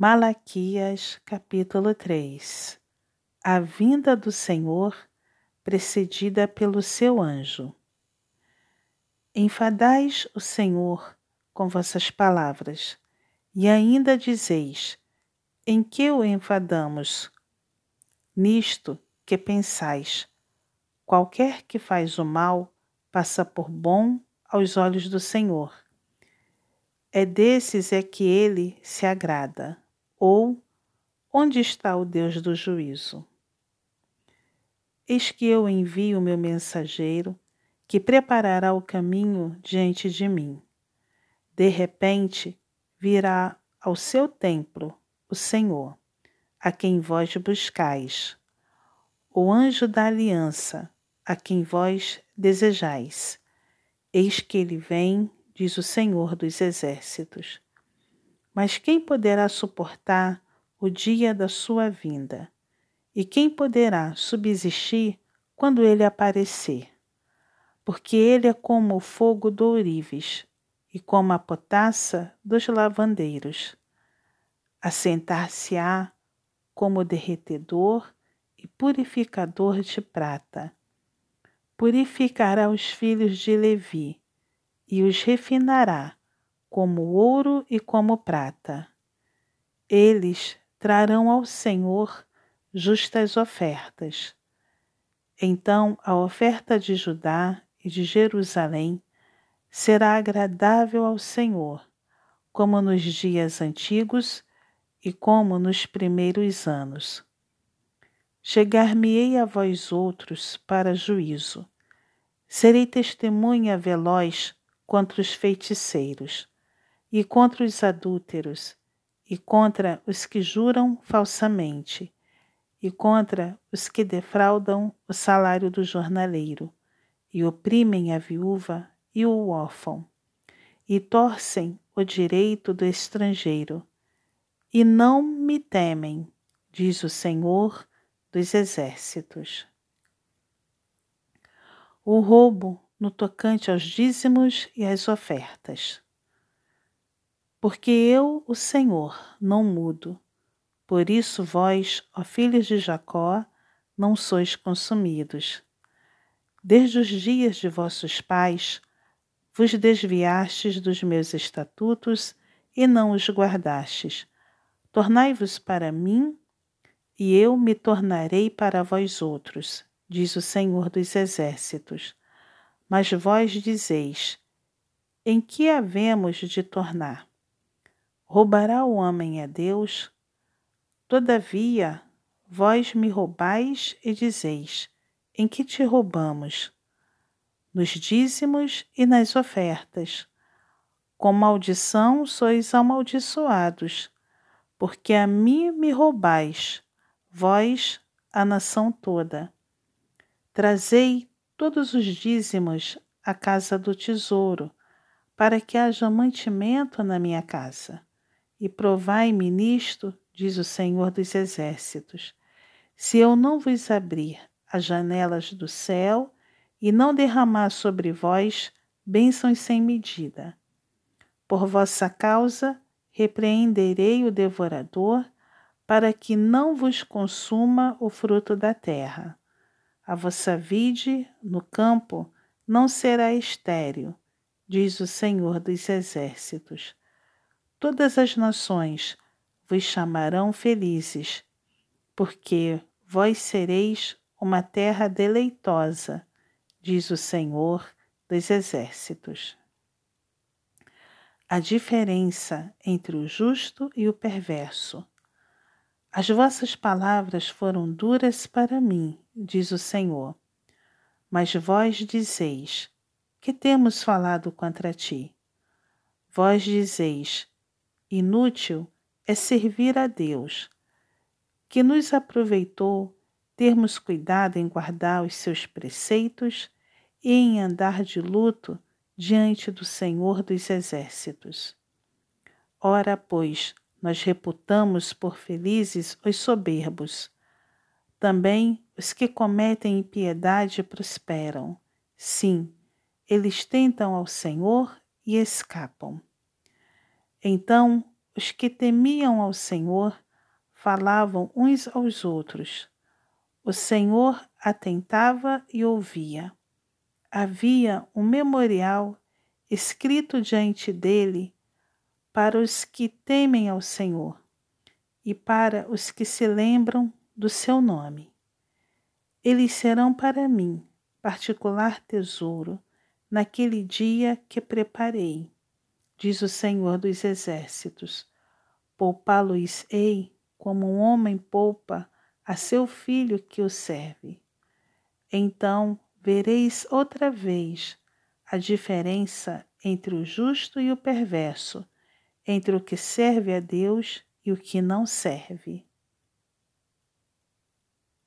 Malaquias capítulo 3 A vinda do Senhor precedida pelo seu anjo. Enfadais o Senhor com vossas palavras, e ainda dizeis: Em que o enfadamos? Nisto que pensais: qualquer que faz o mal passa por bom aos olhos do Senhor. É desses é que ele se agrada. Ou onde está o Deus do juízo? Eis que eu envio meu mensageiro, que preparará o caminho diante de mim. De repente virá ao seu templo o Senhor, a quem vós buscais, o anjo da aliança, a quem vós desejais. Eis que ele vem, diz o Senhor dos exércitos. Mas quem poderá suportar o dia da sua vinda? E quem poderá subsistir quando ele aparecer? Porque ele é como o fogo do ourives e como a potassa dos lavandeiros. Assentar-se-á como derretedor e purificador de prata. Purificará os filhos de Levi e os refinará como ouro e como prata. Eles trarão ao Senhor justas ofertas. Então a oferta de Judá e de Jerusalém será agradável ao Senhor, como nos dias antigos e como nos primeiros anos. Chegar-me-ei a vós outros para juízo. Serei testemunha veloz contra os feiticeiros e contra os adúlteros, e contra os que juram falsamente, e contra os que defraudam o salário do jornaleiro, e oprimem a viúva e o órfão, e torcem o direito do estrangeiro, e não me temem, diz o Senhor dos Exércitos. O roubo no tocante aos dízimos e às ofertas porque eu, o Senhor, não mudo. Por isso vós, ó filhos de Jacó, não sois consumidos. Desde os dias de vossos pais, vos desviastes dos meus estatutos e não os guardastes. Tornai-vos para mim, e eu me tornarei para vós outros, diz o Senhor dos Exércitos. Mas vós dizeis: Em que havemos de tornar? Roubará o homem a Deus? Todavia, vós me roubais e dizeis: Em que te roubamos? Nos dízimos e nas ofertas. Com maldição sois amaldiçoados, porque a mim me roubais, vós, a nação toda. Trazei todos os dízimos à casa do tesouro, para que haja mantimento na minha casa. E provai-me nisto, diz o Senhor dos Exércitos, se eu não vos abrir as janelas do céu e não derramar sobre vós bênçãos sem medida. Por vossa causa repreenderei o devorador, para que não vos consuma o fruto da terra. A vossa vide no campo não será estéril, diz o Senhor dos Exércitos todas as nações vos chamarão felizes, porque vós sereis uma terra deleitosa, diz o Senhor dos Exércitos. A diferença entre o justo e o perverso. As vossas palavras foram duras para mim, diz o Senhor. Mas vós dizeis: Que temos falado contra ti? Vós dizeis: inútil é servir a Deus, que nos aproveitou termos cuidado em guardar os seus preceitos e em andar de luto diante do Senhor dos Exércitos. Ora, pois, nós reputamos por felizes os soberbos. Também os que cometem impiedade prosperam. Sim, eles tentam ao Senhor e escapam. Então os que temiam ao Senhor falavam uns aos outros. O Senhor atentava e ouvia. Havia um memorial escrito diante dele para os que temem ao Senhor e para os que se lembram do seu nome. Eles serão para mim particular tesouro naquele dia que preparei, diz o Senhor dos Exércitos. Poupá-los-ei como um homem poupa a seu filho que o serve. Então vereis outra vez a diferença entre o justo e o perverso, entre o que serve a Deus e o que não serve.